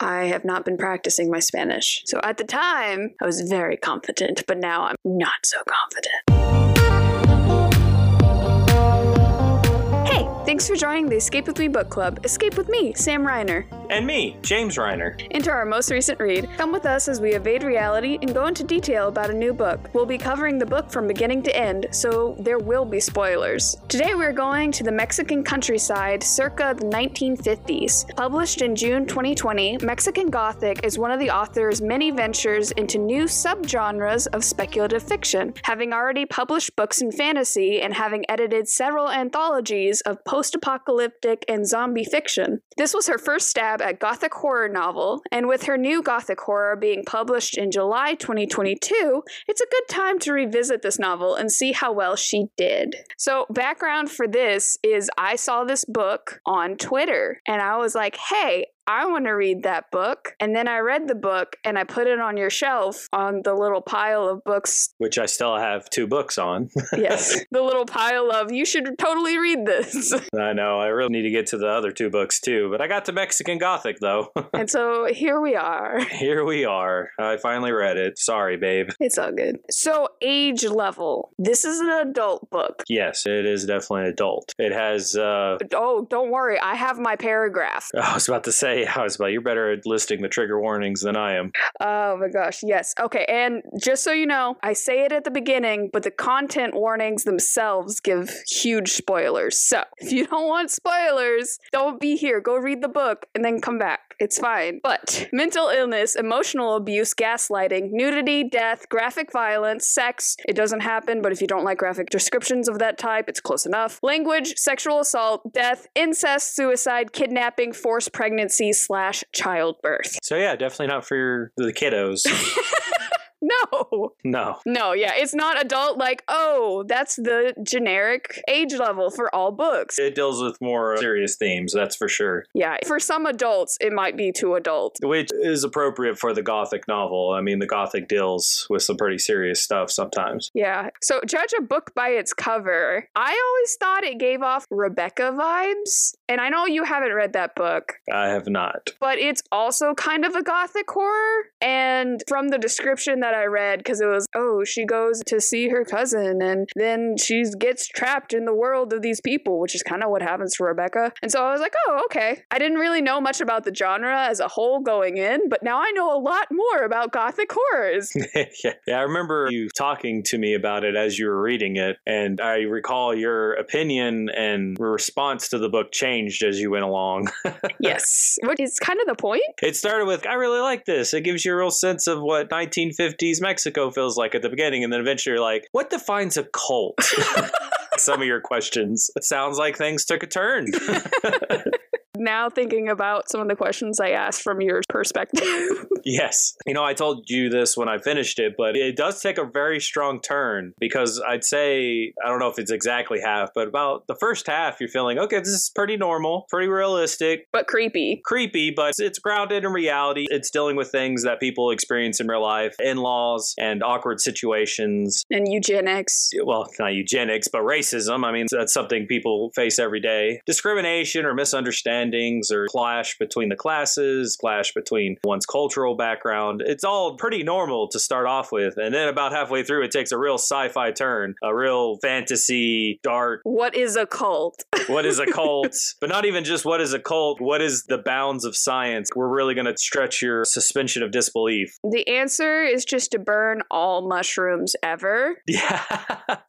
I have not been practicing my Spanish. So at the time, I was very confident, but now I'm not so confident. Thanks for joining the Escape With Me book club. Escape with me, Sam Reiner. And me, James Reiner. Into our most recent read, come with us as we evade reality and go into detail about a new book. We'll be covering the book from beginning to end, so there will be spoilers. Today we're going to the Mexican countryside circa the 1950s. Published in June 2020, Mexican Gothic is one of the author's many ventures into new subgenres of speculative fiction, having already published books in fantasy and having edited several anthologies of post apocalyptic and zombie fiction. This was her first stab at Gothic horror novel, and with her new Gothic horror being published in July 2022, it's a good time to revisit this novel and see how well she did. So, background for this is I saw this book on Twitter, and I was like, hey, I want to read that book. And then I read the book and I put it on your shelf on the little pile of books. Which I still have two books on. Yes, the little pile of you should totally read this. I know, I really need to get to the other two books too, but I got to Mexican Gothic though. and so here we are. Here we are. I finally read it. Sorry, babe. It's all good. So, age level. This is an adult book. Yes, it is definitely an adult. It has, uh, Oh, don't worry. I have my paragraph. I was about to say, Was about, you're better at listing the trigger warnings than I am. Oh my gosh, yes. Okay, and just so you know, I say it at the beginning, but the content warnings themselves give huge spoilers. So if you don't want spoilers, don't be here. Go read the book and then come back. It's fine. But mental illness, emotional abuse, gaslighting, nudity, death, graphic violence, sex, it doesn't happen, but if you don't like graphic descriptions of that type, it's close enough. Language, sexual assault, death, incest, suicide, kidnapping, forced pregnancy, slash childbirth. So yeah, definitely not for the kiddos. No. no. No, yeah, it's not adult like, oh, that's the generic age level for all books. It deals with more serious themes, that's for sure. Yeah, for some adults, it might be too adult. Which is appropriate for the Gothic novel. I mean, the Gothic deals with some pretty serious stuff sometimes. Yeah. So judge a book by its cover. I always thought it gave off Rebecca vibes. And I know you haven't read that book, I have not. but it's also kind of a gothic horror. And from the description that I read, because it was, oh, she goes to see her cousin and then she gets trapped in the world of these people, which is kind of what happens to Rebecca. And so I was like, oh, okay. I didn't really know much about the genre as a whole going in, but now I know a lot more about gothic horrors. yeah. yeah, I remember you talking to me about it as you were reading it, and I recall your opinion and response to the book changed as you went along. yes. Which is kind of the point. it started with, I really like this. It gives you a real sense of what 1950s Mexico feels like at the beginning, and then eventually you're like, what defines a cult? Some of your questions. It sounds like things took a turn. Now thinking about some of the questions I asked from your perspective. Yes. You know, I told you this when I finished it, but it does take a very strong turn because I'd say, I don't know if it's exactly half, but about the first half, you're feeling, okay, this is pretty normal, pretty realistic, but creepy. creepy, but it's grounded in reality. It's dealing with things that people experience in real life, in laws and awkward situations. And eugenics. Well, not eugenics, but racism. I mean, that's something people face every day. Discrimination or misunderstandings or clash between the classes, clash between one's cultural background. It's all pretty normal to start off with. And then about halfway through, it takes a real sci fi turn, a real fantasy, dark, What is a cult? what is a cult? but not even just what is a cult, what is the bounds of science? We're really going to stretch your suspension of disbelief. the answer is just to burn all mushrooms ever. Yeah.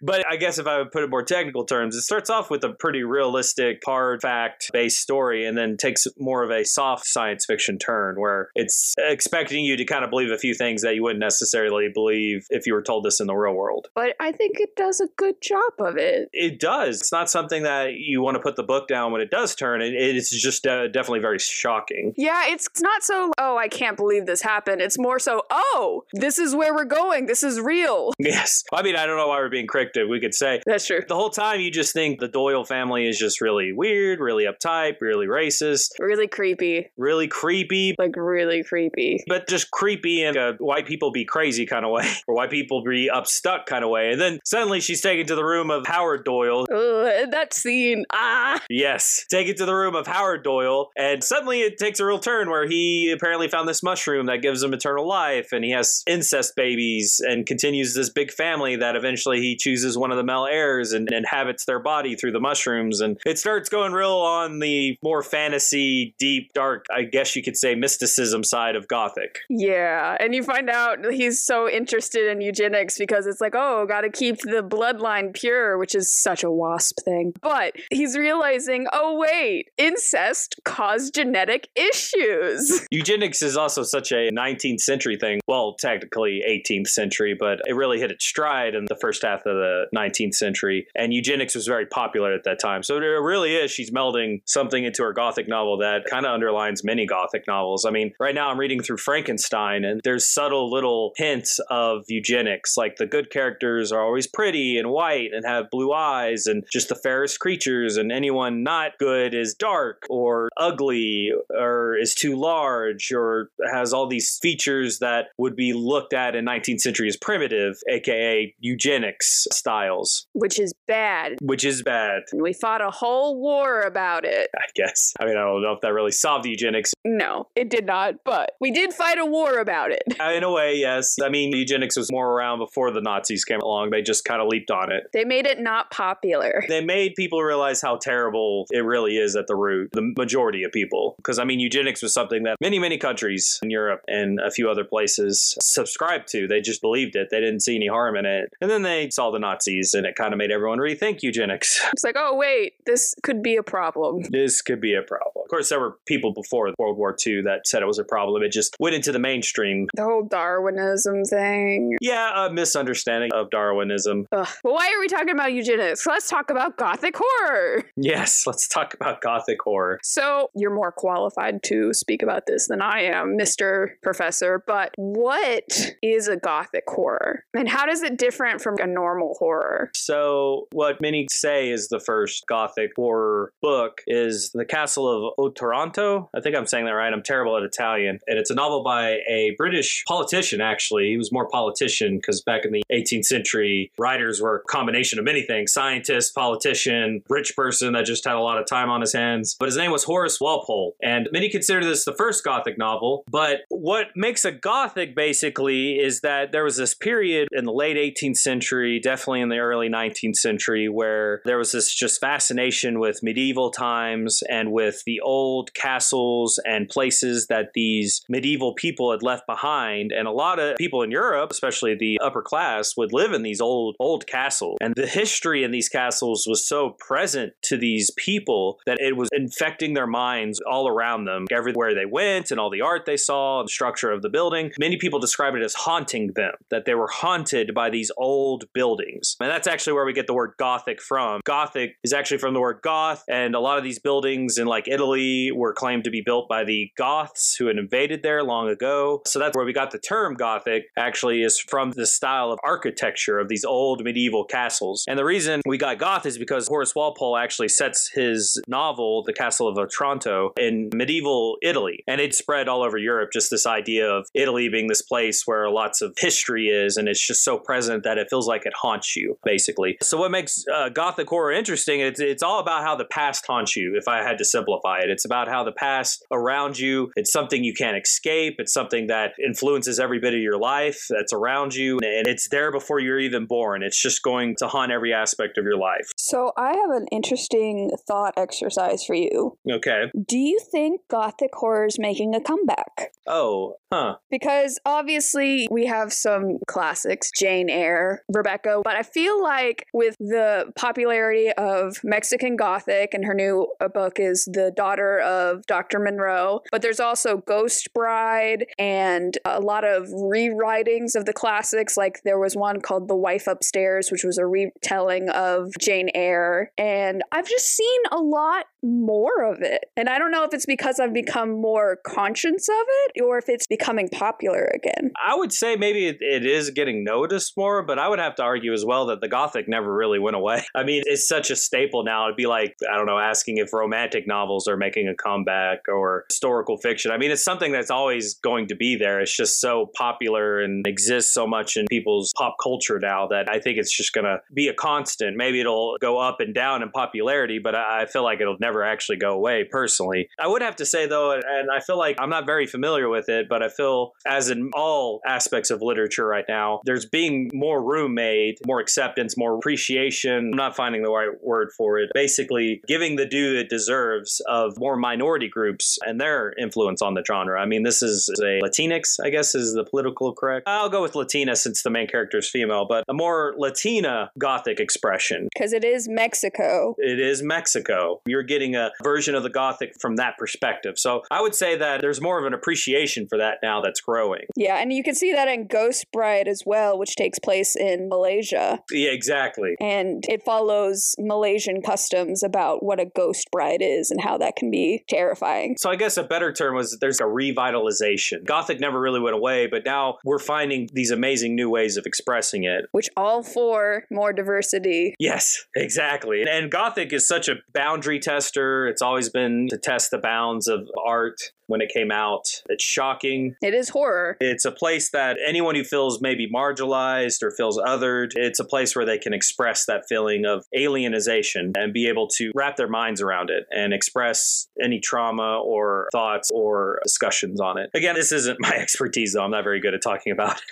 but I guess if I would put it more technical terms, it starts off with a pretty realistic, hard fact based story and then takes more of a soft science fiction turn where it's expecting you to kind of believe a few things that you wouldn't necessarily believe if you were told this in the real world. But I think it does a good job of it. It does. It's not something that you want to put the book down when it does turn. It, it's just uh, definitely very shocking. Yeah, it's not so, oh, I can't believe this happened. It's more so, oh, this is where we're going. This is real. Yes. I mean, I don't know why we're being cryptic. We could say That's true. the whole time you just think the Doyle family is just really weird, really uptight, really racist, Really creepy. really creepy, Like, really creepy. but just creepy in a white people be crazy kind of way, or white people be upstuck kind of way. And then suddenly she's taken to the room of Howard Doyle. Ugh, that scene. Ah. Yes, taken to the room of Howard Doyle, and suddenly it takes a real turn where he apparently found this mushroom that gives him eternal life, and he has incest babies and continues this big family that eventually he chooses one of the male heirs and inhabits their body through the mushrooms. And it starts going real on the more fantasy, deep, dark, I guess you could say, mysticism side of Gothic. Yeah, and you find out he's so interested in eugenics because it's like, oh, gotta keep the bloodline pure, which is such a wasp thing. But he's realizing, oh, wait, incest caused genetic issues. Eugenics is also such a 19th century thing. Well, technically 18th century, but it really hit its stride in the first half of the 19th century. And eugenics was very popular at that time. So it really is. She's melding something into her Gothic novel that kind of underlines many Gothic novels. I mean, right now I'm reading through Frankenstein, and there's subtle little hints of eugenics. Like the good characters are always pretty and white and have blue eyes, and just the fairest creatures, and anyone not good is dark or ugly or is too large or has all these features that would be looked at in 19th century as primitive, aka eugenics styles, Which is bad. which is bad, And we fought a whole war about it. I guess. I mean, I don't know if that really solved eugenics. No, it did not, but we did fight a war about it. Uh, In a way, yes. I mean, eugenics was more around before the Nazis came along. They just kind of leaped on it. They made it not popular. They made people realize how terrible it really is at the root, the majority of people. Because, I mean, eugenics was something that many, many countries in Europe and a few other places subscribed to. They just believed it. They didn't see any harm in it. And then they saw the Nazis, and it kind of made everyone rethink eugenics. It's like, oh, wait, this could be a problem. this could be a problem. Of course, there were people before World War II that said it was a problem. It just went into the mainstream. The whole Darwinism thing. Yeah, a misunderstanding of Darwinism. Ugh. But why are we talking about eugenics? Let's talk about Gothic horror. Yes, let's talk about Gothic horror. So, you're more qualified to speak about this than I am, Mr. Professor, but what is a Gothic horror? And how does it different from a normal horror? So, what many say is the first Gothic horror book is The Castle of Otranto. I think I'm saying that right. I'm terrible at Italian. And it's a novel by a British politician, actually. He was more politician because back in the 18th century, writers were a combination of many things scientist, politician, rich person that just had a lot of time on his hands. But his name was Horace Walpole. And many consider this the first Gothic novel. But what makes a Gothic basically is that there was this period in the late 18th century, definitely in the early 19th century, where there was this just fascination with medieval times and with the old castles and places that these medieval people had left behind. And a lot of people in Europe, especially the upper class, would live in these old, old castles. And the history in these castles was so present to these people that it was infecting their minds all around them, everywhere they went and all the art they saw, and the structure of the building. Many people describe it as haunting them, that they were haunted by these old buildings. And that's actually where we get the word Gothic from. Gothic is actually from the word Goth, and a lot of these buildings in like Italy were claimed to be built by the Goths who had invaded there long ago. So that's where we got the term Gothic, actually, is from the style of architecture of these old medieval castles. And the reason we got Goth is because Horace Walpole actually sets his novel, The Castle of Otranto, in medieval Italy. And it spread all over Europe, just this idea of Italy being this place where lots of history is, and it's just so present that it feels like it haunts you, basically. So, what makes uh, Gothic horror interesting, it's, it's all about how the past haunts you, if I had to simplify it. It's about how the past around you, it's something you can't escape, it's something that influences every bit of your life that's around you, and it's there before you're even born. It's just going to haunt every aspect of your life. So, I have an interesting thought exercise for you. Okay. Do you think Gothic horror is making a comeback? Oh, huh. Because obviously we have some classics, Jane Eyre, Rebecca, but I feel like with the popularity of Mexican Gothic, and her new uh, book is The Daughter of Dr. Moreau, but there's also Ghost Bride and a lot of rewritings of the classics. Like there was one called The Wife Upstairs, which was a retelling of Jane Eyre. And I've just seen a lot more of it. And I don't know if it's because I've become more conscious of it or if it's becoming popular again. I would say maybe it, it is getting noticed more, but I would have to argue as well that the Gothic never really went away. I mean, it's such a staple now. It'd be like, I don't know, asking if romantic novels are making a comeback or historical fiction. I mean, it's something that's always going to be there. It's just so popular and exists so much in people's pop culture now that I think it's just going to be a constant. Maybe it'll go up and down in popularity, but I feel like it'll never actually go away personally. I would have to say, though, and I feel like I'm not very familiar with it, but I feel as in all aspects of literature right now, there's being more room made, more acceptance, more appreciation. I'm not finding the right word for it. Basically, giving the due it deserves of more minority groups and their influence on the genre. I mean, this is a Latinx, I guess is the political correct. I'll go with Latina since the main character is female, but a more Latina Gothic expression. Because it is Mexico. It is Mexico. You're getting a version of the Gothic from that perspective. So I would say that there's more of an appreciation for that now that's growing. Yeah, and you can see that in Ghost Bride as well, which takes place in Malaysia. Yeah, exactly. And it follows Malaysian customs about what a ghost bride is and how that can be terrifying. So I guess a better term was there's a revitalization. Gothic never really went away, but now we're finding these amazing new ways of expressing it. Which all for more diversity. Yes, exactly. And Gothic is such a boundary tester. It's always been to test the bounds of art when it came out. It's shocking. It is horror. It's a place that anyone who feels maybe marginalized or feels othered, it's a place where they can express that feeling of alienization and be able to wrap their minds around it and express any trauma or thoughts or discussions on it. Again, this isn't my expertise though. I'm not very good at talking about.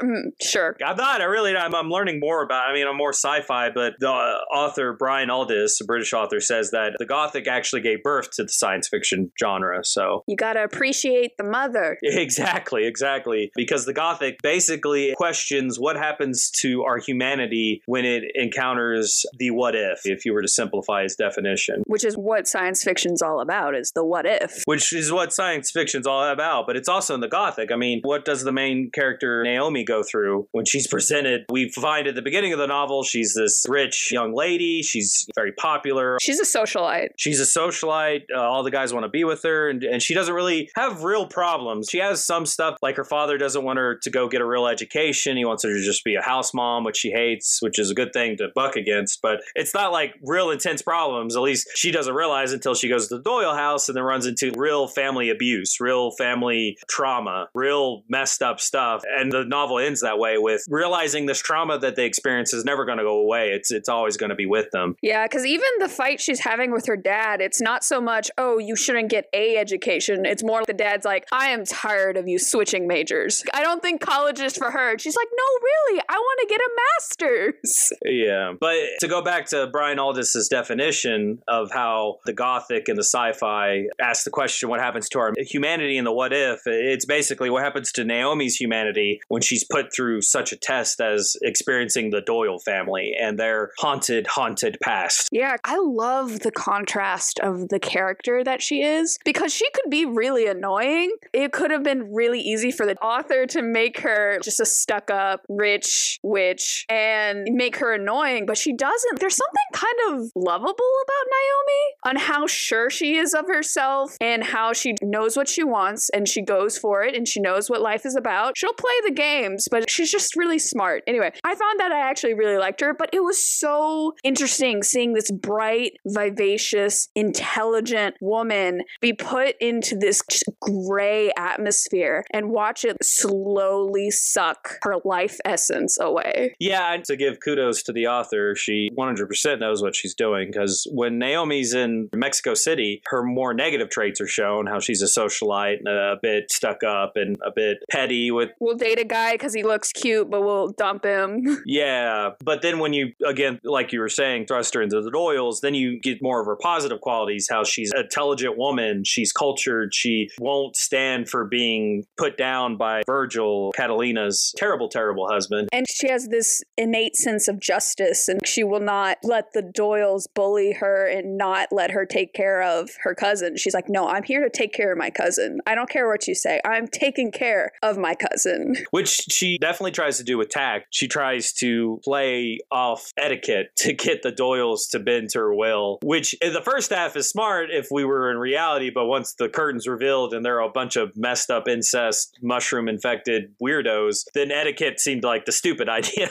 Mm, sure. I'm not. I really I'm, I'm learning more about. I mean, I'm more sci-fi, but the author Brian Aldiss, a British author, says that the Gothic actually gave birth to the science fiction genre. So you got to appreciate the mother. Exactly, exactly. Because the Gothic basically questions what happens to our humanity when it encounters the what if, if you were to simplify his definition. Which is what science fiction's all about, is the what if. Which is what science fiction's all about, but it's also in the Gothic. I mean, what does the main character Naomi go through when she's presented? We find at the beginning of the novel, she's this rich young lady. She's very popular. She's a socialite. She's a socialite. Uh, all the guys want to be with her, and, and she doesn't really have real problems. She has some stuff like her father doesn't want her to go get a real education. He wants her to just be a house mom, which she hates, which is a good thing to buck against. But it's not like real intense problems. At least she doesn't realize until she goes to the Doyle house and then runs into real family abuse, real family trauma, real messed up stuff. And the novel ends that way with realizing this trauma that they experience is never going to go away. It's it's always going to be with them. Yeah, because even the fight she's having with her dad, it's not so much, oh, you shouldn't get a education. It's more like the dad's like, I am tired of you switching majors. I don't think college is for her. she's like, no, really, I want to get a master's. Yeah. But to go back to Brian Aldiss's definition of how the gothic and the sci-fi ask the question, what happens to our humanity and the what if, it's basically what happens to Naomi's humanity when she's put through such a test as experiencing the Doyle family and their haunted, haunted past. Yeah, I love the contrast of the character that she is because she could be really annoying. It could have been really easy for the author to make her just a stuck up, rich witch and make her annoying, but she doesn't. There's something kind of lovable about Naomi on how sure she is of herself and how she knows what she wants and she goes for it and she knows what life is about. She'll play the games, but she's just really smart. Anyway, I found that I actually really liked her, but it was so interesting seeing this bright, vivacious, intelligent woman be put into this gray atmosphere and watch it slowly suck her life essence away. Yeah, to give kudos to the author, she 100% knows what she's doing because when Naomi's in Mexico City, her more negative traits are shown how she's a socialite and a bit stuck up and a bit petty with. We'll date a guy because he looks cute, but we'll dump him. yeah. But then when you, again, like you were saying, thrust her into the Doyles, then you get more of her positive qualities how she's an intelligent woman, she's cultured, she won't stand for being put down by Virgil, Catalina's terrible, terrible husband. And she has this innate sense of justice, and she will not let the Doyles bully her and not let her take care of her cousin. She's like, No, I'm here to take care of my cousin. I don't care what you say. I'm taking care of my cousin. Which she definitely tries to do with tact. She tries to play off etiquette to get the Doyles to bend to her will, which in the first half is smart if we were in reality, but once the curtain's revealed and they're a bunch of messed up incest, mushroom infected weirdos, then etiquette seemed like the stupid idea.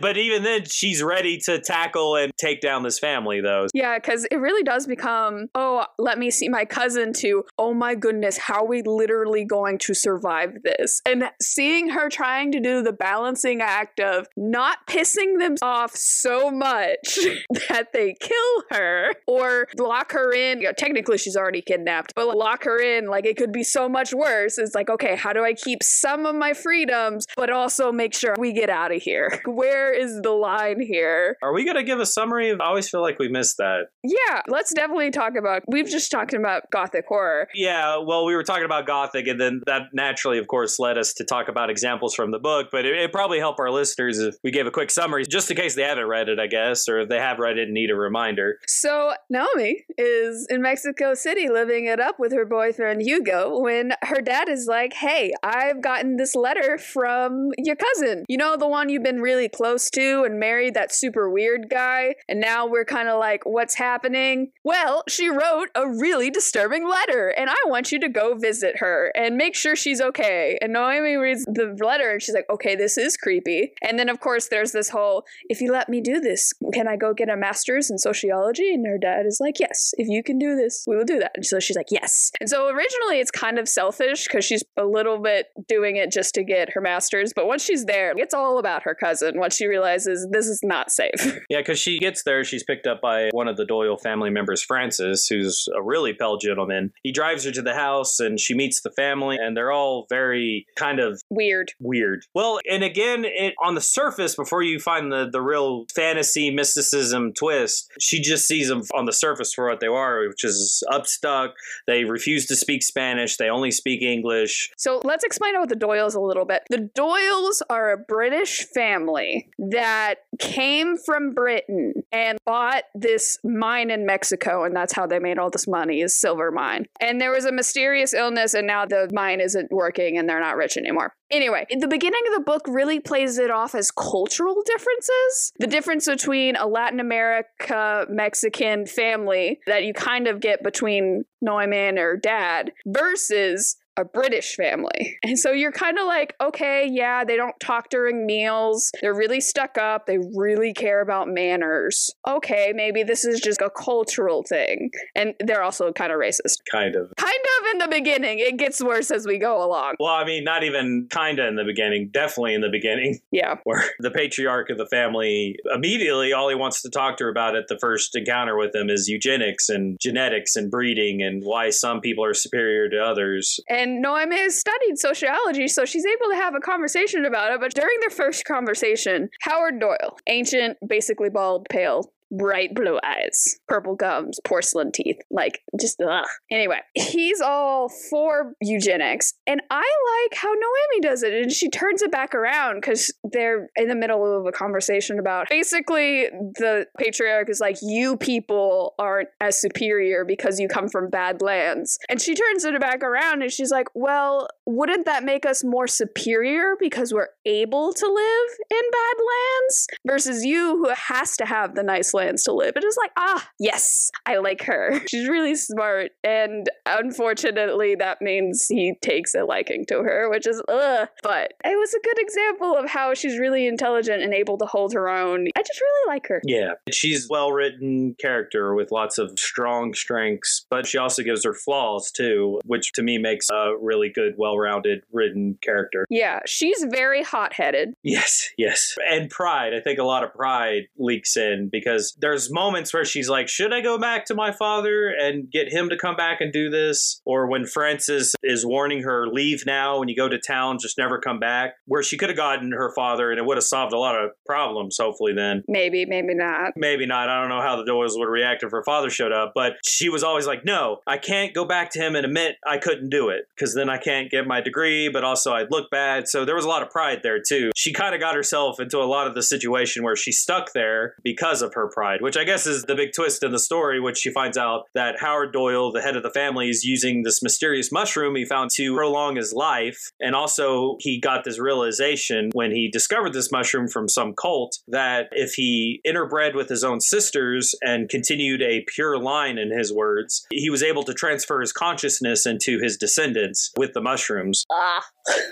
but even then, she's ready to tackle and take down this family, though. Yeah, because it really does become, oh, let me see my cousin, to, oh my goodness, how are we literally going to survive this? And seeing her trying to do the balancing act of not pissing them off so much that they kill her or lock her in. You know, technically, she's already kidnapped, but lock her in, like it could be so much worse. It's like, okay, how do I keep some of my freedoms, but also make sure we get out of here? Where is the line here? Are we going to give a summary? I always feel like we missed that. Yeah, let's definitely talk about. We've just talked about gothic horror. Yeah, well, we were talking about gothic, and then that naturally, of course, led us to talk about examples from the book. But it, it probably help our listeners if we gave a quick summary, just in case they haven't read it, I guess, or if they have read it and need a reminder. So Naomi is in Mexico City living it up with her boyfriend Hugo when her dad is like, "Hey, I've gotten this letter from your cousin. You know the one you've been really close to and married that super weird guy, and now we're kind of like, what's happening? Well, she wrote a really disturbing letter, and I want you to go visit her and make sure she's okay." And Naomi reads the letter and she's like, "Okay, this is creepy." And then of course there's this whole, "If you let me do this, can I go get a master's in sociology?" And her dad is like, "Yes, if you can do this, we will do that." And so she's like, "Yes." And so originally it's kind of selfish because she's a little bit doing it just to get her master's, but once she's there, it's all about her cousin. Once she realizes this is not safe. Yeah, because she gets there, she's picked up by one of the Doyle family members, Francis, who's a really pale gentleman. He drives her to the house and she meets the family, and they're all very kind of Weird. weird. Well, and again, it on the surface, before you find the the real fantasy mysticism twist, she just sees them on the surface for what they are, which is upstuck. They refuse to speak Spanish. They only speak English. So let's explain about the Doyles a little bit. The Doyles are a British family that came from Britain and bought this mine in Mexico, and that's how they made all this money is silver mine. And there was a mysterious illness, and now the mine isn't working and they're not rich anymore. Anyway, the beginning of the book really plays it off as cultural differences. The difference between a Latin America Mexican family that you kind of get between Neumann or dad versus a British family. And so you're kind of like, okay, yeah, they don't talk during meals. They're really stuck up. They really care about manners. Okay, maybe this is just a cultural thing. And they're also kind of racist. Kind of. Kind of in the beginning. It gets worse as we go along. Well, I mean, not even kinda in the beginning, definitely in the beginning, Yeah. where the patriarch of the family immediately all he wants to talk to her about at the first encounter with him is eugenics and genetics and breeding and why some people are superior to others. And Noemi has studied sociology, so she's able to have a conversation about it. But during their first conversation, Howard Doyle, ancient, basically bald, pale, bright blue eyes, purple gums, porcelain teeth, like just ugh. Anyway, he's all for eugenics, and I like how Noemi does it, and she turns it back around because they're in the middle of a conversation about basically the patriarch is like, you people aren't as superior because you come from bad lands, and she turns it back around and she's like, well, wouldn't that make us more superior because we're able to live in bad lands versus you who has to have the nice lands to live? But It is like, ah, yes, I like her. She's really smart, and unfortunately, that means he takes a liking to her, which is ugh. But it was a good example of how she's really intelligent and able to hold her own. I just really like her. Yeah, she's well written character with lots of strong strengths, but she also gives her flaws too, which to me makes a really good, well rounded written character. Yeah, she's very hot headed. Yes, yes. And pride. I think a lot of pride leaks in because there's moments where she's like, should I go back to my father and get him to come back and do this? Or when Francis is warning her, leave now when you go to town, just never come back, where she could have gotten her father and it would have solved a lot of problems, hopefully, then. Maybe, maybe not. Maybe not. I don't know how the Doyles would react if her father showed up, but she was always like, no, I can't go back to him and admit I couldn't do it because then I can't get my degree, but also I'd look bad. So there was a lot of pride there too. She kind of got herself into a lot of the situation where she stuck there because of her pride, which I guess is the big twist in the story, which she finds out that Howard Doyle, the head of the family, is using this mysterious mushroom he found to prolong his life. And also, he got this realization when he discovered this mushroom from some cult that if he interbred with his own sisters and continued a pure line, in his words, he was able to transfer his consciousness into his descendants with the mushrooms. Ah.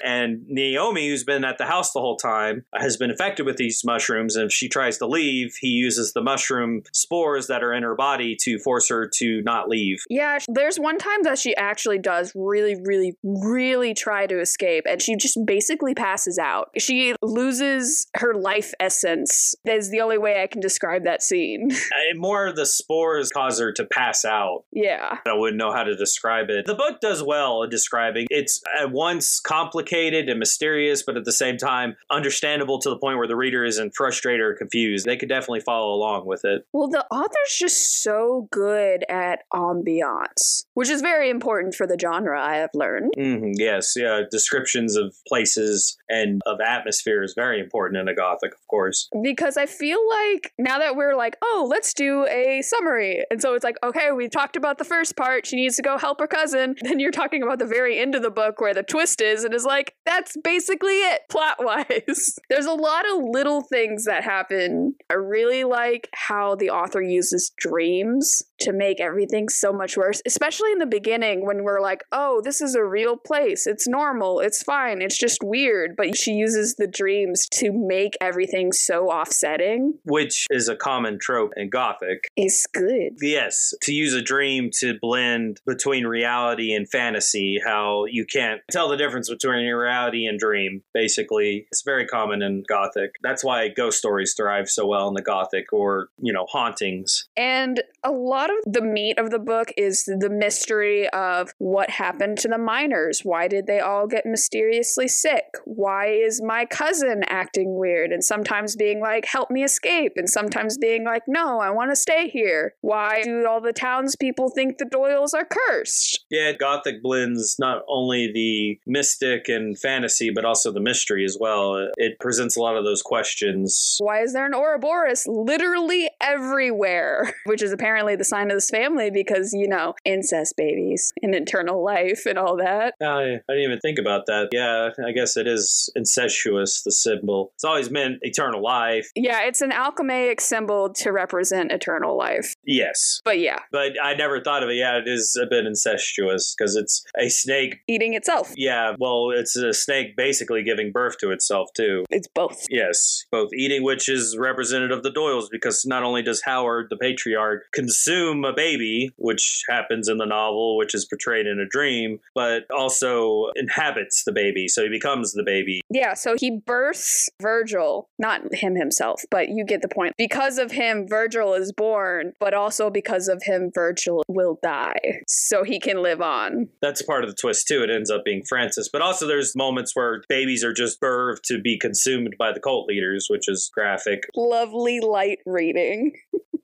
And Naomi, who's been at the house the whole time, has been infected with these mushrooms. And if she tries to leave, he uses the mushroom spores that are in her body to force her to not leave. Yeah, there's one time that she actually does really, really, really try to escape, and she just basically passes out. She loses her life essence. That is the only way I can describe that scene. Uh, more the spores cause her to pass out. yeah. I wouldn't know how to describe it. The book does well in describing. It's at once complicated and mysterious, but at the same time understandable to the point where the reader isn't frustrated or confused. They could definitely follow along with it. Well, the author's just so good at ambiance, which is very important for the genre, I have learned. hmm yes, yeah. Descriptions of places and of atmosphere is very important in a gothic, of course. Because I feel like now that we're like, oh, let's do a summary. And so it's like, okay, we talked about the first part. She needs to go help her cousin. Then you're talking about the very end of the book where the twist is, and it's like, that's basically it, plot wise. There's a lot of little things that happen. I really like how the author uses dreams to make everything so much worse, especially in the beginning when we're like, oh, this is a real place. It's normal. It's fine. It's just weird. But she uses the dreams to make everything so offsetting. Which is a common trope in gothic. It's good. Yes, to use a dream to blend between reality and fantasy, how you can't tell the difference between reality and dream, basically. It's very common in Gothic. That's why ghost stories thrive so well in the Gothic or, you know, hauntings. And a lot of the meat of the book is the mystery of what happened to the miners. Why did they all get mysteriously sick? Why is my cousin acting weird? And sometimes being like, help me escape. And sometimes being like, no, I want to stay here. Why do all the townspeople think the Doyles are cursed? Yeah, Gothic blends not only the mystic and fantasy, but also the mystery as well. It presents a lot of those questions. Why is there an Ouroboros literally everywhere? Which is apparently the sign of this family because, you know, incest babies and eternal life and all that. I, I didn't even think about that. Yeah, I guess it is incestuous, the symbol. It's always meant eternal life. Yeah, it's an alchemaic symbol to represent eternal life. Yes. But yeah, But I never thought of it. Yeah, it is a bit incestuous because it's a snake. eating itself. Yeah, well, it's a snake basically giving birth to itself, too. It's both. Yes, both eating, which is representative of the Doyles, because not only does Howard, the patriarch, consume a baby, which happens in the novel, which is portrayed in a dream, but also inhabits the baby, so he becomes the baby. Yeah, so he births Virgil, not him himself, but you get the point. Because of him, Virgil is born, but also because of him, Virgil will die. So he can live on. That's part of the twist, too. It ends up being Francis. But also, there's moments where babies are just birthed to be consumed by the cult leaders, which is graphic. Lovely light reading.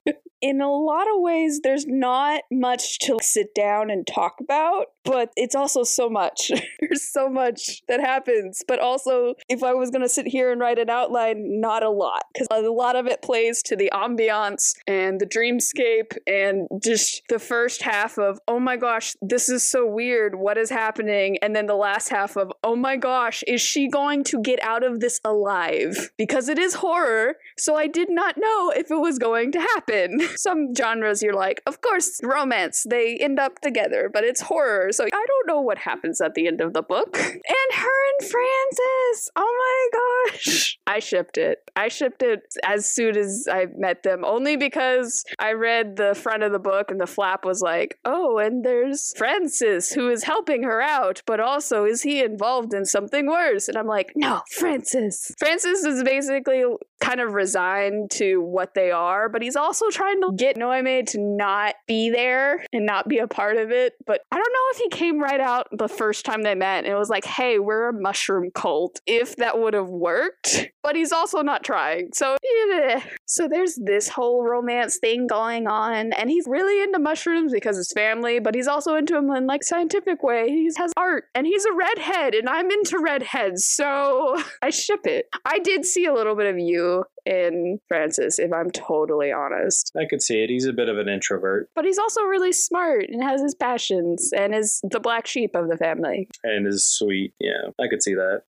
In a lot of ways, there's not much to sit down and talk about, but it's also so much. there's so much that happens. But also, if I was going to sit here and write an outline, not a lot. Because a lot of it plays to the ambiance and the dreamscape and just the first half of, oh my gosh, this is so weird. What is happening? And then the last half of, oh my gosh, is she going to get out of this alive? Because it is horror, so I did not know if it was going to happen. Some genres you're like, of course, romance, they end up together, but it's horror, so I don't know what happens at the end of the book. And her and Francis, oh my gosh. I shipped it. I shipped it as soon as I met them, only because I read the front of the book and the flap was like, oh, and there's Francis who is helping her out, but also is he involved in something worse? And I'm like, no, Francis. Francis is basically kind of resigned to what they are, but he's also trying to get Noemi to not be there and not be a part of it. But I don't know if he came right out the first time they met and it was like, hey, we're a mushroom cult. If that would have worked, but he's also not trying. So, yeah. so there's this whole romance thing going on, and he's really into mushrooms because his family, but he's also into them in like scientific way. He has art, and he's a redhead, and I'm into redheads, so I ship it. I did see a little bit of you in Francis, if I'm totally honest. I could see it. He's a bit of an introvert. But he's also really smart and has his passions and is the black sheep of the family. And is sweet. Yeah, I could see that.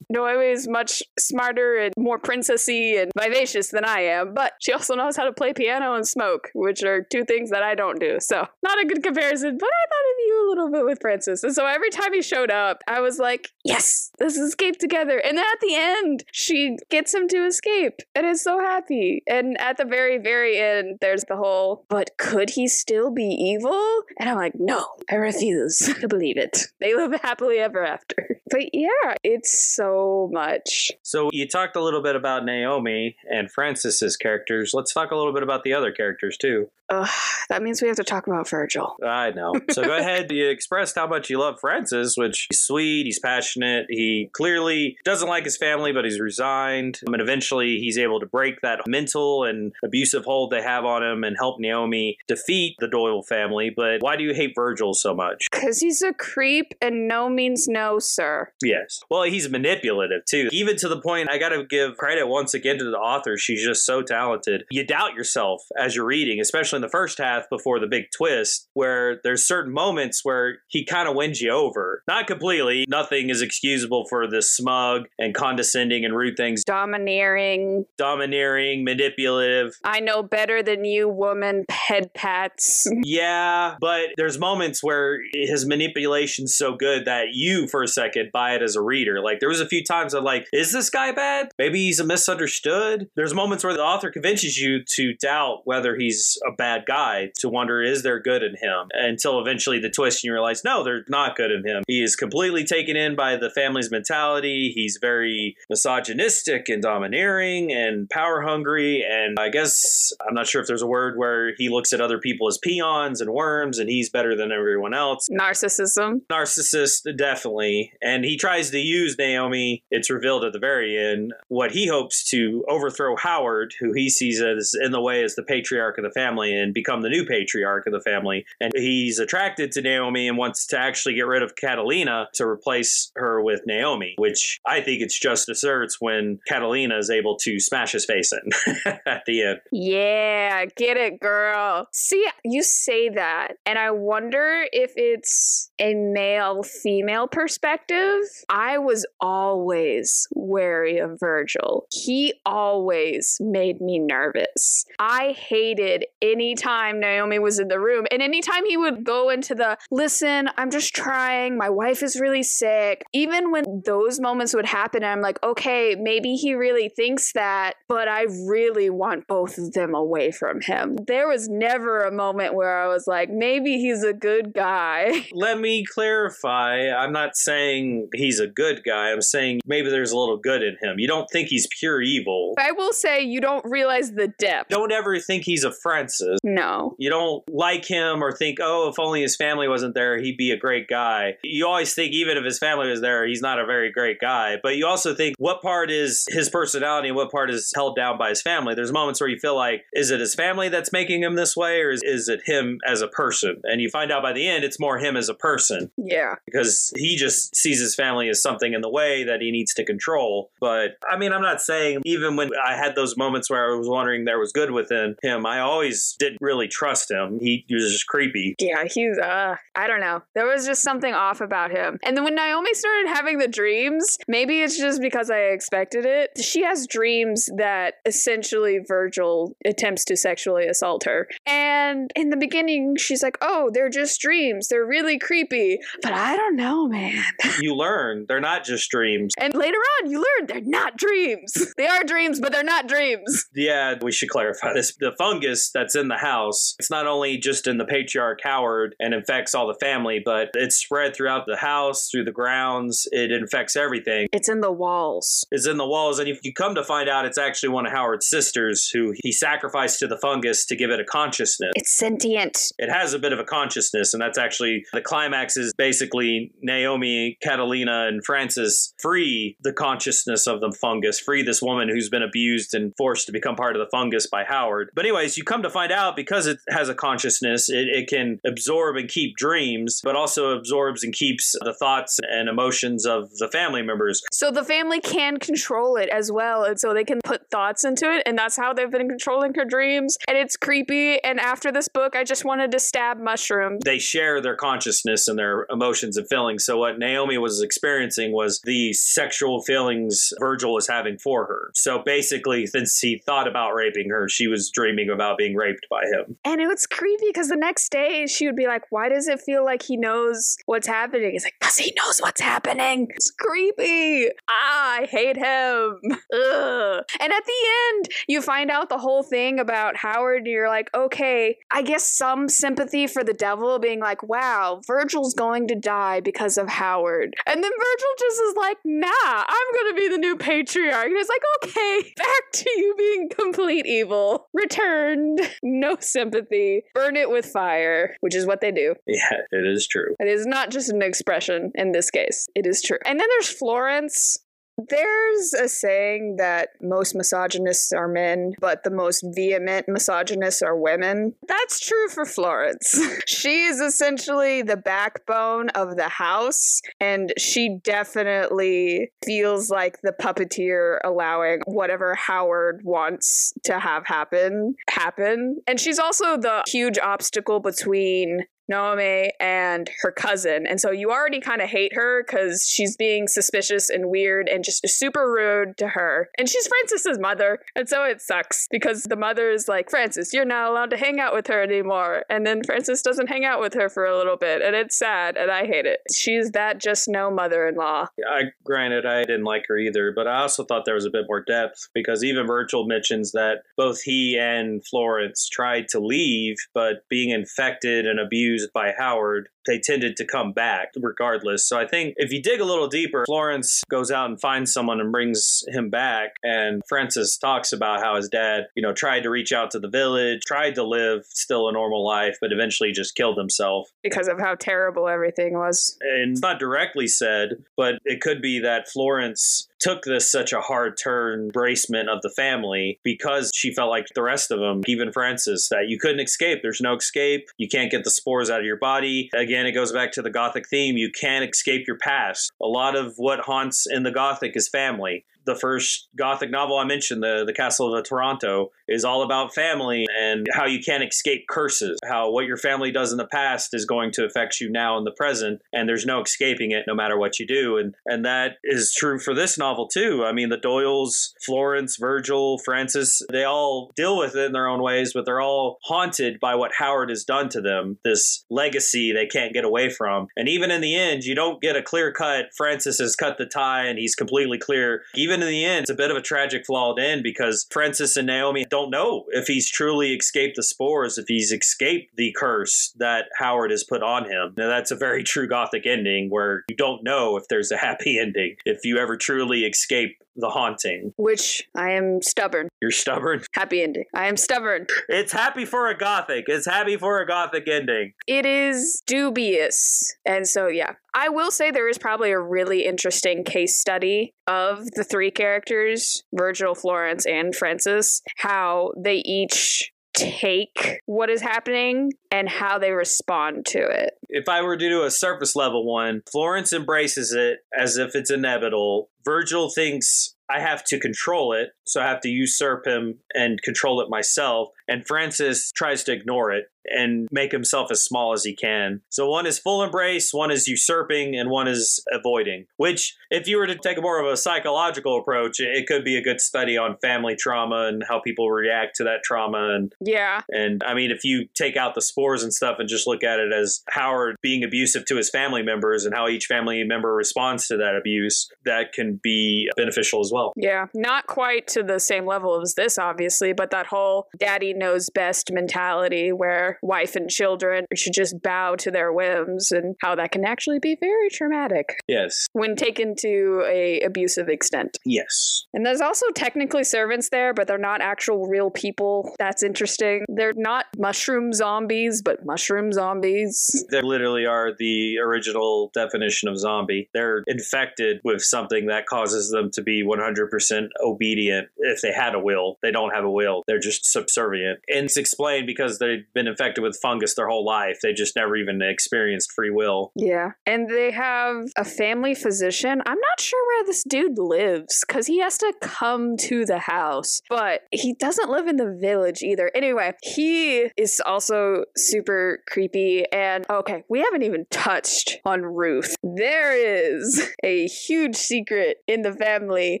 Naomi is much smarter and more princessy and vivacious than I am, but she also knows how to play piano and smoke, which are two things that I don't do. So, not a good comparison, but I thought of you a little bit with Francis. And so, every time he showed up, I was like, yes, let's escape together. And then at the end, she gets him to escape and is so happy. And at the very, very end, there's the whole, but could he still be evil? And I'm like, no, I refuse to believe it. They live happily ever after. But yeah, it's so much. So you talked a little bit about Naomi and Francis's characters. Let's talk a little bit about the other characters too. Ugh, that means we have to talk about Virgil. I know. So go ahead. You expressed how much you love Francis, which he's sweet, he's passionate, he clearly doesn't like his family, but he's resigned. And eventually he's able to break that mental and abusive hold they have on him and help Naomi defeat the Doyle family. But why do you hate Virgil so much? Because he's a creep and no means no, sir. Yes. Well, he's manipulative too. Even to the point, I got to give credit once again to the author. She's just so talented. You doubt yourself as you're reading, especially in the first half before the big twist, where there's certain moments where he kind of wins you over. Not completely. Nothing is excusable for the smug and condescending and rude things. Domineering. Domineering, manipulative. I know better than you, woman. Head pats. yeah, but there's moments where his manipulation's so good that you, for a second, buy it as a reader. Like there was a few times I'm like, is this guy bad? Maybe he's a misunderstood. There's moments where the author convinces you to doubt whether he's a bad guy, to wonder is there good in him? Until eventually the twist and you realize no, there's not good in him. He is completely taken in by the family's mentality. He's very misogynistic and domineering and power hungry. And I guess I'm not sure if there's a word where he looks at other people as peons and worms and he's better than everyone else. Narcissism. Narcissist, definitely. And he tries to use Naomi, it's revealed at the very end, what he hopes to overthrow Howard, who he sees as in the way as the patriarch of the family, and become the new patriarch of the family. And he's attracted to Naomi and wants to actually get rid of Catalina to replace her with Naomi, which I think it's just asserts when Catalina is able to smash his face in at the end. Yeah, get it, girl. See, you say that, and I wonder if it's a male female perspective. I was always wary of Virgil. He always made me nervous. I hated anytime Naomi was in the room, and anytime he would go into the listen, I'm just trying, my wife is really sick. Even when those moments would happen, I'm like, okay, maybe he really thinks that, but I really want both of them away from him. There was never a moment where I was like, maybe he's a good guy. Let me clarify. I'm not saying he's a good guy. I'm saying maybe there's a little good in him. You don't think he's pure evil. I will say you don't realize the depth. Don't ever think he's a Francis. No. You don't like him or think, oh, if only his family wasn't there, he'd be a great guy. You always think, even if his family was there, he's not a very great guy. But you also think, what part is his personality and what part is held down by his family? There's moments where you feel like, is it his family that's making him this way, or is, is it him as a person? And you find out by the end, it's more him as a person Yeah. because he just sees his family as something in the way that he needs to control. But I mean, I'm not saying even when I had those moments where I was wondering there was good within him, I always didn't really trust him. He, he was just creepy. Yeah, he's uh I don't know. There was just something off about him. And then when Naomi started having the dreams, maybe it's just because I expected it. She has dreams that essentially Virgil attempts to sexually assault her. And in the beginning she's like, "Oh, they're just dreams. They're really creepy." But I don't know, man. You learn they're not just dreams. And later on, you learn they're not dreams. They are dreams, but they're not dreams. Yeah, we should clarify this. The fungus that's in the house, it's not only just in the patriarch Howard and infects all the family, but it's spread throughout the house, through the grounds. It infects everything. It's in the walls. It's in the walls, and if you come to find out, it's actually one of Howard's sisters who he sacrificed to the fungus to give it a consciousness. It's sentient. It has a bit of a consciousness, and that's actually the climax is basically Naomi, Catalina, and Francis Francis free the consciousness of the fungus, free this woman who's been abused and forced to become part of the fungus by Howard. But, anyways, you come to find out because it has a consciousness, it, it can absorb and keep dreams, but also absorbs and keeps the thoughts and emotions of the family members. So the family can control it as well. And so they can put thoughts into it. And that's how they've been controlling her dreams. And it's creepy. And after this book, I just wanted to stab mushrooms. They share their consciousness and their emotions and feelings. So what Naomi was experiencing was the sexual feelings Virgil was having for her. So basically, since he thought about raping her, she was dreaming about being raped by him. And it was creepy because the next day she would be like, Why does it feel like he knows what's happening? He's like, Because he knows what's happening. It's creepy. Ah, I hate him. Ugh. And at the end, you find out the whole thing about Howard, and you're like, Okay, I guess some sympathy for the devil being like, Wow, Virgil's going to die because of Howard. And then Virgil just is like, Nah, I'm to be the new patriarch. And it's like, Okay, back to you being complete evil. Returned. No sympathy. Burn it with fire, which is what they do. Yeah, it is true. It is not just an expression in this case. It is true. And then there's Florence. There's a saying that most misogynists are men, but the most vehement misogynists are women. That's true for Florence. she is essentially the backbone of the house, and she definitely feels like the puppeteer allowing whatever Howard wants to have happen happen. And she's also the huge obstacle between Noemi and her cousin. And so you already kind of hate her because she's being suspicious and weird and just super rude to her. And she's Francis's mother. And so it sucks because the mother is like, Francis, you're not allowed to hang out with her anymore. And then Francis doesn't hang out with her for a little bit. And it's sad and I hate it. She's that just no mother in law. I granted I didn't like her either, but I also thought there was a bit more depth because even Virgil mentions that both he and Florence tried to leave, but being infected and abused by Howard, they tended to come back regardless. So I think if you dig a little deeper, Florence goes out and finds someone and brings him back. And Francis talks about how his dad, you know, tried to reach out to the village, tried to live still a normal life, but eventually just killed himself. Because of how terrible everything was. And it's not directly said, but it could be that Florence took this such a hard turn bracement of the family because she felt like the rest of them, even Francis, that you couldn't escape. There's no escape. You can't get the spores out of your body. Again, it goes back to the Gothic theme. You can't escape your past. A lot of what haunts in the Gothic is family the first Gothic novel I mentioned, the the Castle of Otranto, is all about family and how you can't escape curses. How what your family does in the past is going to affect you now in the present, and there's no escaping it, no matter what you do. And and that is true for this novel too. I mean, the Doyles, Florence, Virgil, Francis, they all deal with it in their own ways, but they're all haunted by what Howard has done to them. This legacy they can't get away from. And even in the end, you don't get a clear cut. Francis has cut the tie, and he's completely clear. Even in the end, it's a bit of a tragic flawed end because Francis and Noemi don't know if he's truly escaped the spores, if he's escaped the curse that Howard has put on him. Now, that's a very true Gothic ending where you don't know if there's a happy ending, if you ever truly escape the haunting. Which I am stubborn. You're stubborn? Happy ending. I am stubborn. It's happy for a Gothic. It's happy for a Gothic ending. It is dubious. And so, yeah. I will say there is probably a really interesting case study of the three characters Virgil, Florence, and Francis, how they each take what is happening and how they respond to it. If I were to do a surface level one, Florence embraces it as if it's inevitable. Virgil thinks I have to control it, so I have to usurp him and control it myself. And Francis tries to ignore it and make himself as small as he can. So one is full embrace, one is usurping, and one is avoiding. Which, if you were to take more of a psychological approach, it could be a good study on family trauma and how people react to that trauma. And yeah, and I mean, if you take out the spores and stuff and just look at it as Howard being abusive to his family members and how each family member responds to that abuse, that can can be beneficial as well. Yeah, not quite to the same level as this, obviously, but that whole daddy knows best mentality where wife and children should just bow to their whims and how that can actually be very traumatic Yes. when taken to a abusive extent. Yes. And there's also technically servants there, but they're not actual real people. That's interesting. They're not mushroom zombies, but mushroom zombies. They literally are the original definition of zombie. They're infected with something that causes them to be 100% obedient if they had a will. They don't have a will. They're just subservient. And it's explained because they've been infected with fungus their whole life. They just never even experienced free will. Yeah. And they have a family physician. I'm not sure where this dude lives because he has to come to the house, but he doesn't live in the village either. Anyway, he is also super creepy. And okay, we haven't even touched on Ruth. There is a huge secret in the family.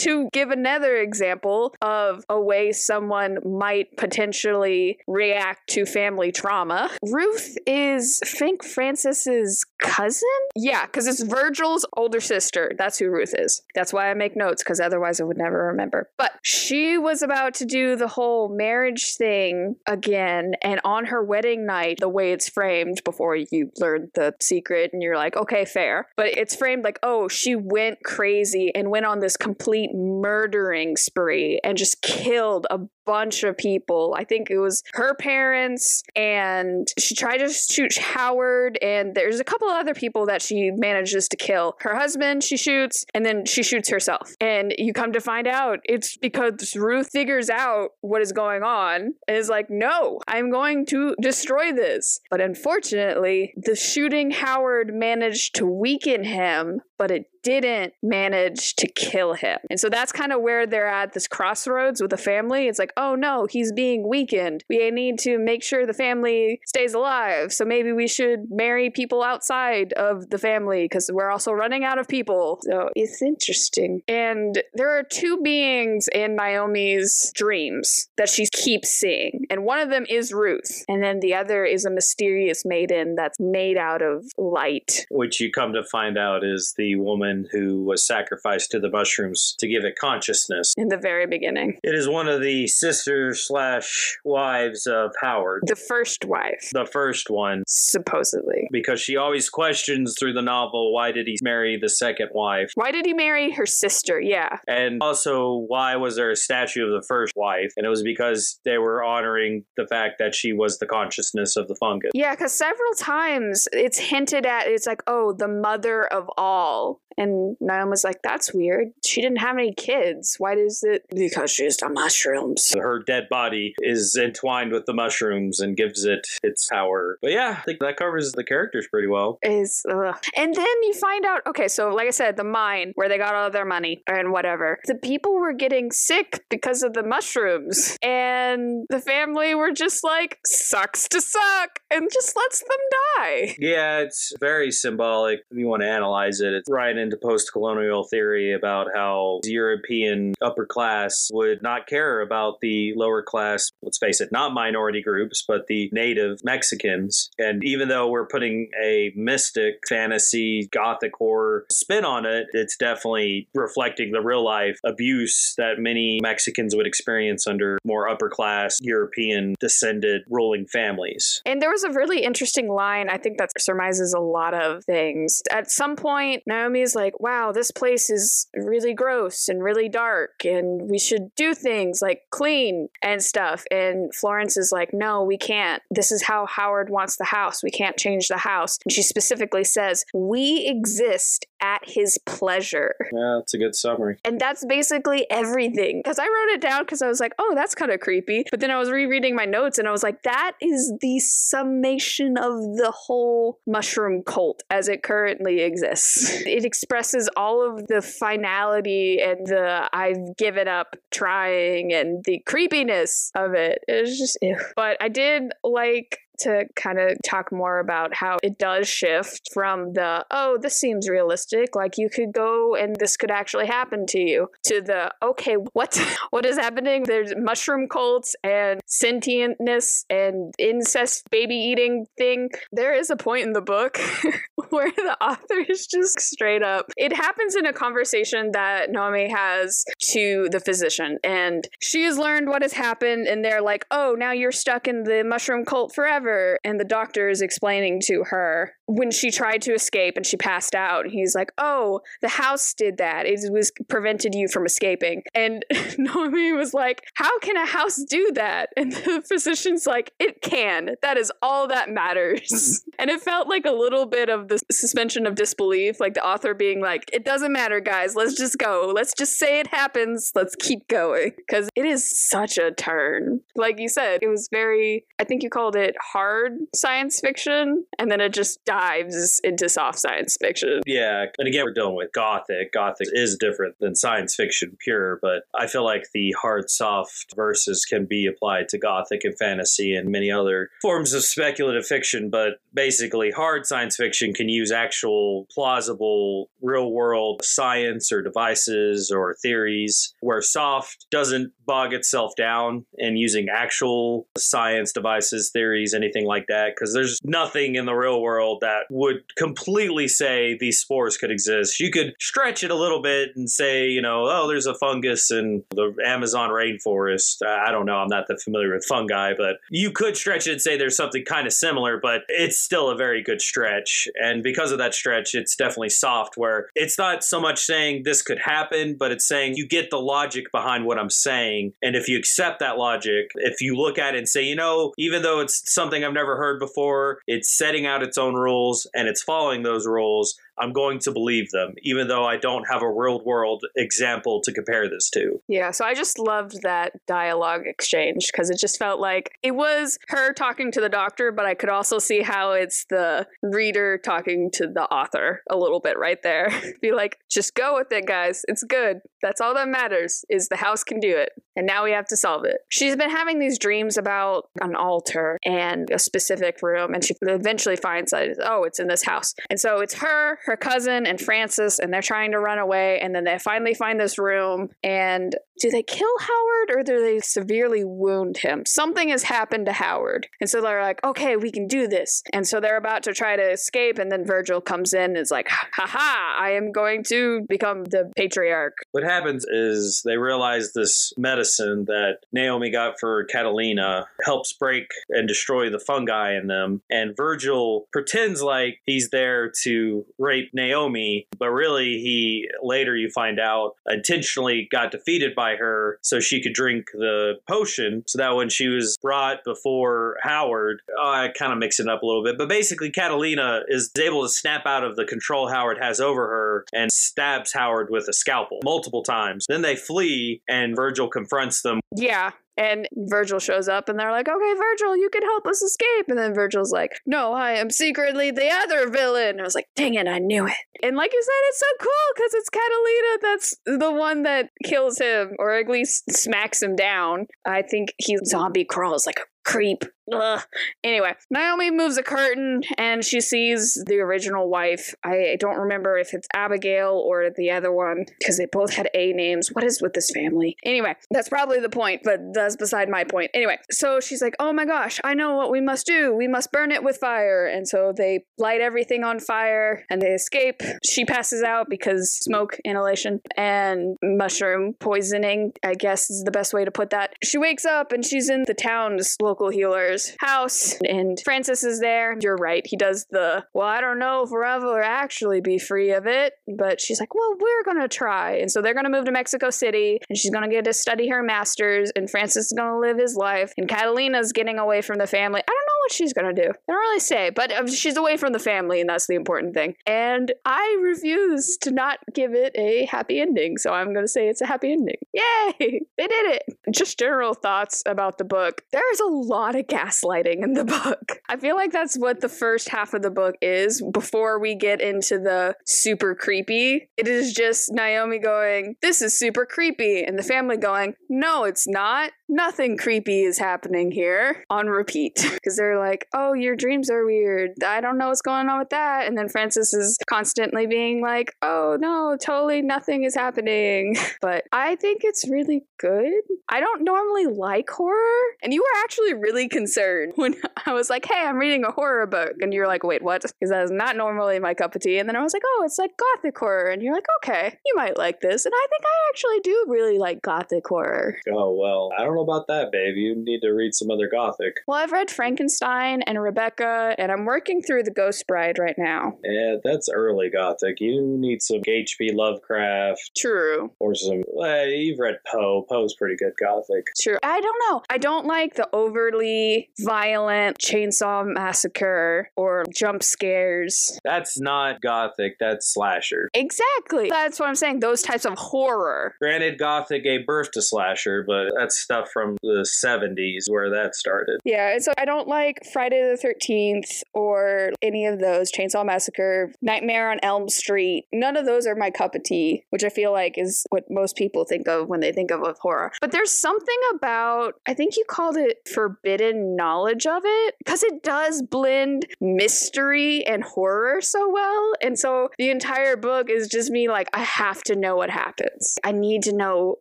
To give another example of a way someone might potentially react to family trauma, Ruth is Frank Francis's cousin? Yeah, because it's Virgil's older sister. That's who Ruth is. That's why I make notes, because otherwise I would never remember. But she was about to do the whole marriage thing again, and on her wedding night, the way it's framed before you learn the secret, and you're like, okay, fair. But it's framed like, oh, she went crazy and went on this complete murdering spree and just killed a bunch of people. I think it was her parents, and she tried to shoot Howard, and there's a couple of other people that she manages to kill. Her husband, she shoots, and then she shoots herself. And you come to find out it's because Ruth figures out what is going on and is like, no, I'm going to destroy this. But unfortunately, the shooting Howard managed to weaken him, but it didn't manage to kill him. And so that's kind of where they're at this crossroads with the family. It's like, oh no, he's being weakened. We need to make sure the family stays alive. So maybe we should marry people outside of the family because we're also running out of people. So it's interesting. And there are two beings in Noemi's dreams that she keeps seeing. And one of them is Ruth. And then the other is a mysterious maiden that's made out of light. Which you come to find out is the woman who was sacrificed to the mushrooms to give it consciousness. In the very beginning. It is one of the sisters slash wives of Howard. The first wife, The first one, supposedly. because she always questions through the novel why did he marry the second wife? Why did he marry her sister? Yeah. And also, why was there a statue of the first wife? And it was because they were honoring the fact that she was the consciousness of the fungus. Yeah, because several times it's hinted at, it's like, oh, the mother of all. And Noemi's like, that's weird. She didn't have any kids. Why does it? Because she's the mushrooms. Her dead body is entwined with the mushrooms and gives it its power. But yeah, I think that covers the characters pretty well. Is ugh. and then you find out okay so like i said the mine where they got all their money and whatever the people were getting sick because of the mushrooms and the family were just like sucks to suck and just lets them die Yeah, it's very symbolic. If you want to analyze it, it's right into post colonial theory about how the European upper class would not care about the lower class, let's face it, not minority groups, but the native Mexicans. And even though we're putting a mystic, fantasy, gothic horror spin on it, it's definitely reflecting the real life abuse that many Mexicans would experience under more upper class European descended ruling families. And there was a really interesting line, I think that surmises a lot of things. At some point, Noemi is like, wow, this place is really gross and really dark, and we should do things like clean and stuff. And Florence is like, no, we can't. This is how Howard wants the house. We can't change the house. And she specifically says, we exist at his pleasure. Yeah, that's a good summary. And that's basically everything. Because I wrote it down because I was like, oh, that's kind of creepy. But then I was rereading my notes and I was like, that is the summation of the whole mushroom cult as it currently exists. It expresses all of the finality and the I've given up trying and the creepiness of it. It's just, ew. but I did like to kind of talk more about how it does shift from the, oh, this seems realistic, like you could go and this could actually happen to you, to the, okay, what what is happening? There's mushroom cults and sentientness and incest baby eating thing. There is a point in the book where the author is just straight up. It happens in a conversation that Noemi has to the physician, and she has learned what has happened, and they're like, oh, now you're stuck in the mushroom cult forever. And the doctor is explaining to her when she tried to escape and she passed out. And He's like, oh, the house did that. It was prevented you from escaping. And Noemi was like, how can a house do that? And the physician's like, it can. That is all that matters. and it felt like a little bit of the suspension of disbelief, like the author being like, it doesn't matter, guys. Let's just go. Let's just say it happens. Let's keep going. Because it is such a turn. Like you said, it was very, I think you called it hard science fiction. And then it just dives into soft science fiction. Yeah. And again, we're dealing with Gothic. Gothic is different than science fiction pure, but I feel like the hard soft verses can be applied to Gothic and fantasy and many other forms of speculative fiction. But basically, hard science fiction can use actual plausible real world science or devices or theories, where soft doesn't bog itself down and using actual science devices, theories, anything like that, because there's nothing in the real world that would completely say these spores could exist. You could stretch it a little bit and say, you know, oh, there's a fungus in the Amazon rainforest. I don't know. I'm not that familiar with fungi, but you could stretch it and say there's something kind of similar, but it's still a very good stretch. And because of that stretch, it's definitely soft, where it's not so much saying this could happen, but it's saying you get the logic behind what I'm saying. And if you accept that logic, if you look at it and say, you know, even though it's something I've never heard before, it's setting out its own rules and it's following those rules, I'm going to believe them, even though I don't have a real world example to compare this to. Yeah, so I just loved that dialogue exchange because it just felt like it was her talking to the doctor, but I could also see how it's the reader talking to the author a little bit right there. Be like, just go with it, guys. It's good. That's all that matters is the house can do it. And now we have to solve it. She's been having these dreams about an altar and a specific room, and she eventually finds that, oh, it's in this house. And so it's her, her cousin and Francis, and they're trying to run away. And then they finally find this room. And do they kill Howard or do they severely wound him? Something has happened to Howard. And so they're like, okay, we can do this. And so they're about to try to escape. And then Virgil comes in and is like, haha, I am going to become the patriarch. What happens is they realize this medicine that Noemi got for Catalina helps break and destroy the fungi in them. And Virgil pretends like he's there to rape Noemi, but really he later you find out intentionally got defeated by her so she could drink the potion so that when she was brought before Howard, oh, I kind of mix it up a little bit, but basically Catalina is able to snap out of the control Howard has over her and stabs Howard with a scalpel multiple times. Then they flee and Virgil confronts them. Yeah, and Virgil shows up and they're like, okay, Virgil, you can help us escape. And then Virgil's like, no, I am secretly the other villain. And I was like, dang it, I knew it. And like you said, it's so cool because it's Catalina that's the one that kills him or at least smacks him down. I think he zombie crawls like a creep. Ugh. Anyway, Noemi moves a curtain and she sees the original wife. I don't remember if it's Abigail or the other one because they both had A names. What is with this family? Anyway, that's probably the point, but that's beside my point. Anyway, so she's like, oh my gosh, I know what we must do. We must burn it with fire. And so they light everything on fire and they escape. She passes out because smoke inhalation and mushroom poisoning, I guess is the best way to put that. She wakes up and she's in the town's local healer's house, and Francis is there. You're right. He does the, well, I don't know if we'll ever actually be free of it, but she's like, well, we're going to try. And so they're going to move to Mexico City, and she's going to get to study her master's, and Francis is going to live his life, and Catalina's getting away from the family. I don't know what she's to do. They don't really say, but uh, she's away from the family, and that's the important thing. And I refuse to not give it a happy ending, so I'm to say it's a happy ending. Yay! They did it! Just general thoughts about the book. There's a lot of gaslighting in the book. I feel like that's what the first half of the book is before we get into the super creepy. It is just Noemi going, This is super creepy, and the family going, No, it's not. Nothing creepy is happening here on repeat. Because they're like, oh, your dreams are weird. I don't know what's going on with that. And then Francis is constantly being like, oh, no, totally nothing is happening. But I think it's really good. I don't normally like horror. And you were actually really concerned when I was like, hey, I'm reading a horror book. And you're like, wait, what? Because that is not normally my cup of tea. And then I was like, oh, it's like gothic horror. And you're like, okay, you might like this. And I think I actually do really like gothic horror. Oh, well, I don't know about that, babe. You need to read some other gothic. Well, I've read Frankenstein and Rebecca, and I'm working through The Ghost Bride right now. Yeah, that's early gothic. You need some H.P. Lovecraft True. or some. Well, you've read Poe. Poe's pretty good gothic. True. I don't know. I don't like the overly violent chainsaw massacre or jump scares. That's not gothic. That's slasher. Exactly. That's what I'm saying. Those types of horror. Granted, Gothic gave birth to slasher, but that's stuff from the 70s where that started. Yeah, and so I don't like Friday the 13th or any of those, Chainsaw Massacre, Nightmare on Elm Street. None of those are my cup of tea, which I feel like is what most people think of when they think of, horror. But there's something about, I think you called it forbidden knowledge of it, because it does blend mystery and horror so well. And so the entire book is just me like, I have to know what happens. I need to know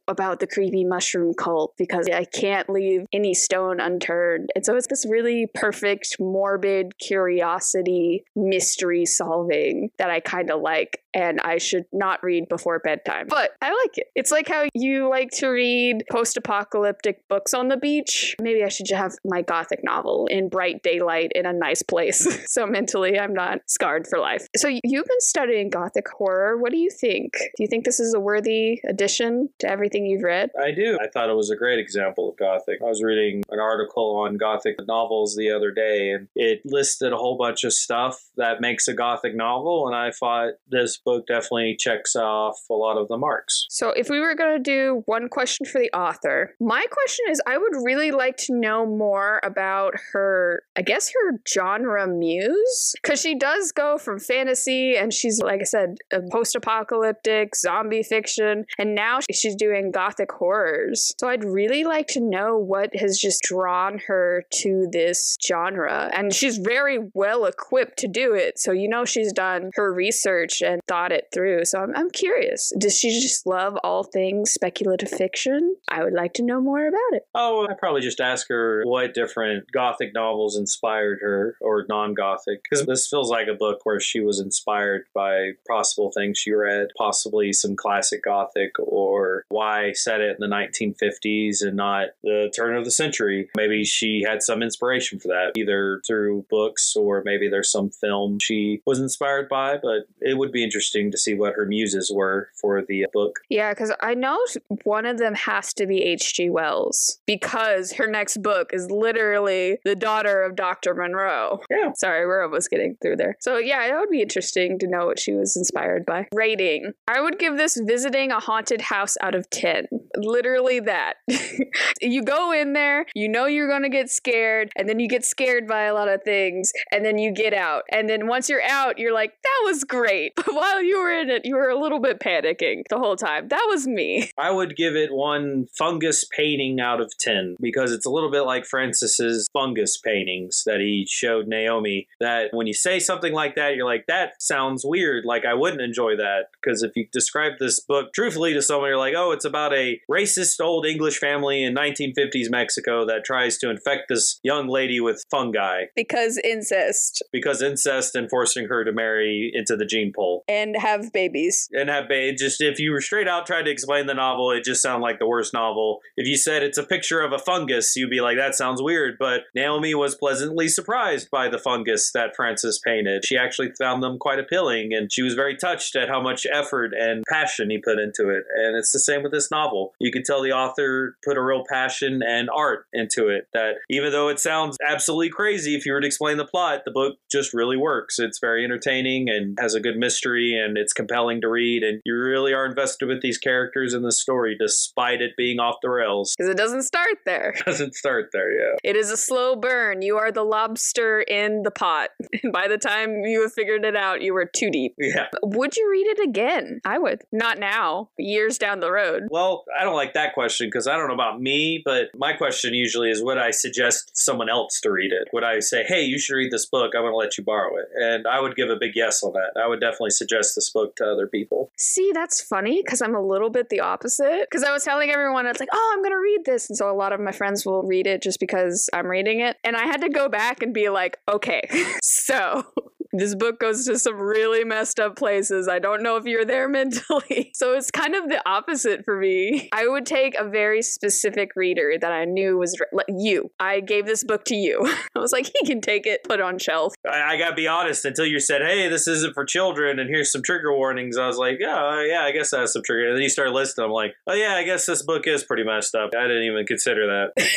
about the creepy mushroom cult because I can't leave any stone unturned. And so it's this really perfect, morbid curiosity, mystery solving that I kind of like. And I should not read before bedtime. But I like it. It's like how you like to read post apocalyptic books on the beach. Maybe I should have my gothic novel in bright daylight in a nice place. so mentally, I'm not scarred for life. So you've been studying gothic horror. What do you think? Do you think this is a worthy addition to everything you've read? I do. I thought it was a great example of Gothic. I was reading an article on Gothic novels the other day, and it listed a whole bunch of stuff that makes a Gothic novel, and I thought this book definitely checks off a lot of the marks. So, if we were going to do one question for the author, my question is I would really like to know more about her, I guess, her genre muse, because she does go from fantasy and she's, like I said, post apocalyptic, zombie fiction, and now she's doing gothic horrors. So, I'd really like to know what has just drawn her to this genre. And she's very well equipped to do it. So, you know, she's done her research and thought it through. So, I'm, I'm curious. Does she just love all things speculative fiction? I would like to know more about it. Oh, I probably just ask her what different Gothic novels inspired her or non Gothic, because this feels like a book where she was inspired by possible things she read, possibly some classic Gothic, or why set it in the 1950s and not the turn of the century. Maybe she had some inspiration for that, either through books or maybe there's some film she was inspired by, but it would be interesting to see what her muses were for the book. Yeah, because I know one of them has to be H.G. Wells because her next book is literally the daughter of Dr. Moreau. Yeah. Sorry, we're almost getting through there. So, yeah, that would be interesting to know what she was inspired by. Rating I would give this visiting a haunted house out of 10. Literally that. you go in there, you know you're going to get scared, and then you get scared by a lot of things, and then you get out. And then once you're out, you're like, that was great. But while you were in it, you were a little bit panicking the whole time. That was me. I would give it one fungus painting out of 10 because it's a little bit like Francis's fungus paintings that he showed Noemi. That when you say something like that, you're like, that sounds weird. Like, I wouldn't enjoy that. Because if you describe this book truthfully to someone, you're like, oh, it's about a racist old English family in 1950s Mexico that tries to infect this young lady with fungi Because incest because incest and forcing her to marry into the gene pool. and have babies. and have babies. just if you were straight out trying to explain the novel, it just sounded like the worst novel. If you said it's a picture of a fungus, you'd be like, that sounds weird. But Noemi was pleasantly surprised by the fungus that Francis painted. She actually found them quite appealing, and she was very touched at how much effort and passion he put into it. And it's the same with this novel. You can tell the author put a real passion and art into it. That even though it sounds absolutely crazy, if you were to explain the plot, the book just really works. It's very entertaining and has a good mystery, and it's compelling to read. And you really are invested with these characters in the story, despite it being off the rails. Because it doesn't start there. It Doesn't start there, yeah. It is a slow burn. You are the lobster in the pot. And by the time you have figured it out, you were too deep. Yeah. Would you read it again? I would. Not now, years down the road. Well, I don't like that question because I don't know about me, but my question usually is would I suggest someone else to read it? Would I say, hey, you should read this book? I'm going to let you borrow it. And I would give a big yes on that. I would definitely suggest this book to other people. See, that's funny because I'm a little bit the opposite. Because I was telling everyone, it's like, oh, I'm going to read this. And so a lot of my friends will read it just because I'm reading it. And I had to go back and be like, okay, so this book goes to some really messed up places. I don't know if you're there mentally. So it's kind of the opposite for me. I would take a very specific reader that I knew was like you. I gave this book to you. I was like, he can take it, put it on shelf. I, I gotta be honest, until you said, hey, this isn't for children and here's some trigger warnings, I was like, oh, yeah, I guess that's some trigger. And then you start listing, I'm like, oh, yeah, I guess this book is pretty messed up. I didn't even consider that.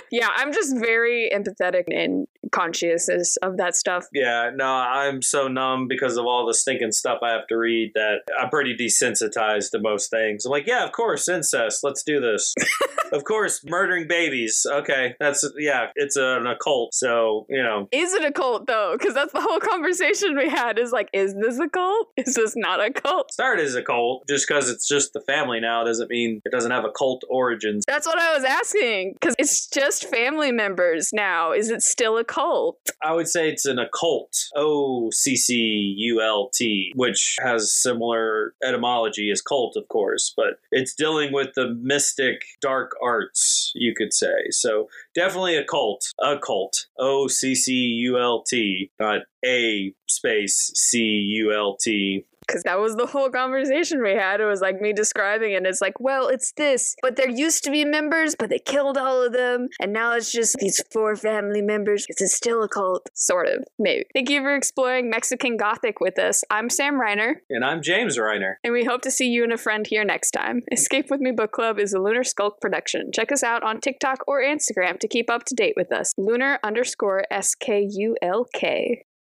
yeah, I'm just very empathetic and conscious of that stuff. Yeah, no, I'm so numb because of all the stinking stuff I have to read that I'm pretty desensitized to most things. I'm like, yeah, of course, incest. Let's do this. of course, murdering babies. Okay, that's yeah, it's an occult. So you know, is it a cult though? Because that's the whole conversation we had. Is like, is this a cult? Is this not a cult? Started as a cult. Just because it's just the family now doesn't mean it doesn't have a cult origins. That's what I was asking. Because it's just family members now. Is it still a cult? I would say it's an occult. O C C U L T, which has similar etymology as cult, of course, but it's dealing with the mystic dark arts, you could say. So definitely a cult, a cult. O C C U L T, not A space C U L T because that was the whole conversation we had. It was like me describing it. It's like, well, it's this, but there used to be members, but they killed all of them, and now it's just these four family members. It's still a cult, sort of, maybe. Thank you for exploring Mexican Gothic with us. I'm Sam Reiner. And I'm James Reiner. And we hope to see you and a friend here next time. Escape with Me Book Club is a Lunar Skulk production. Check us out on TikTok or Instagram to keep up to date with us. Lunar underscore S K U L K.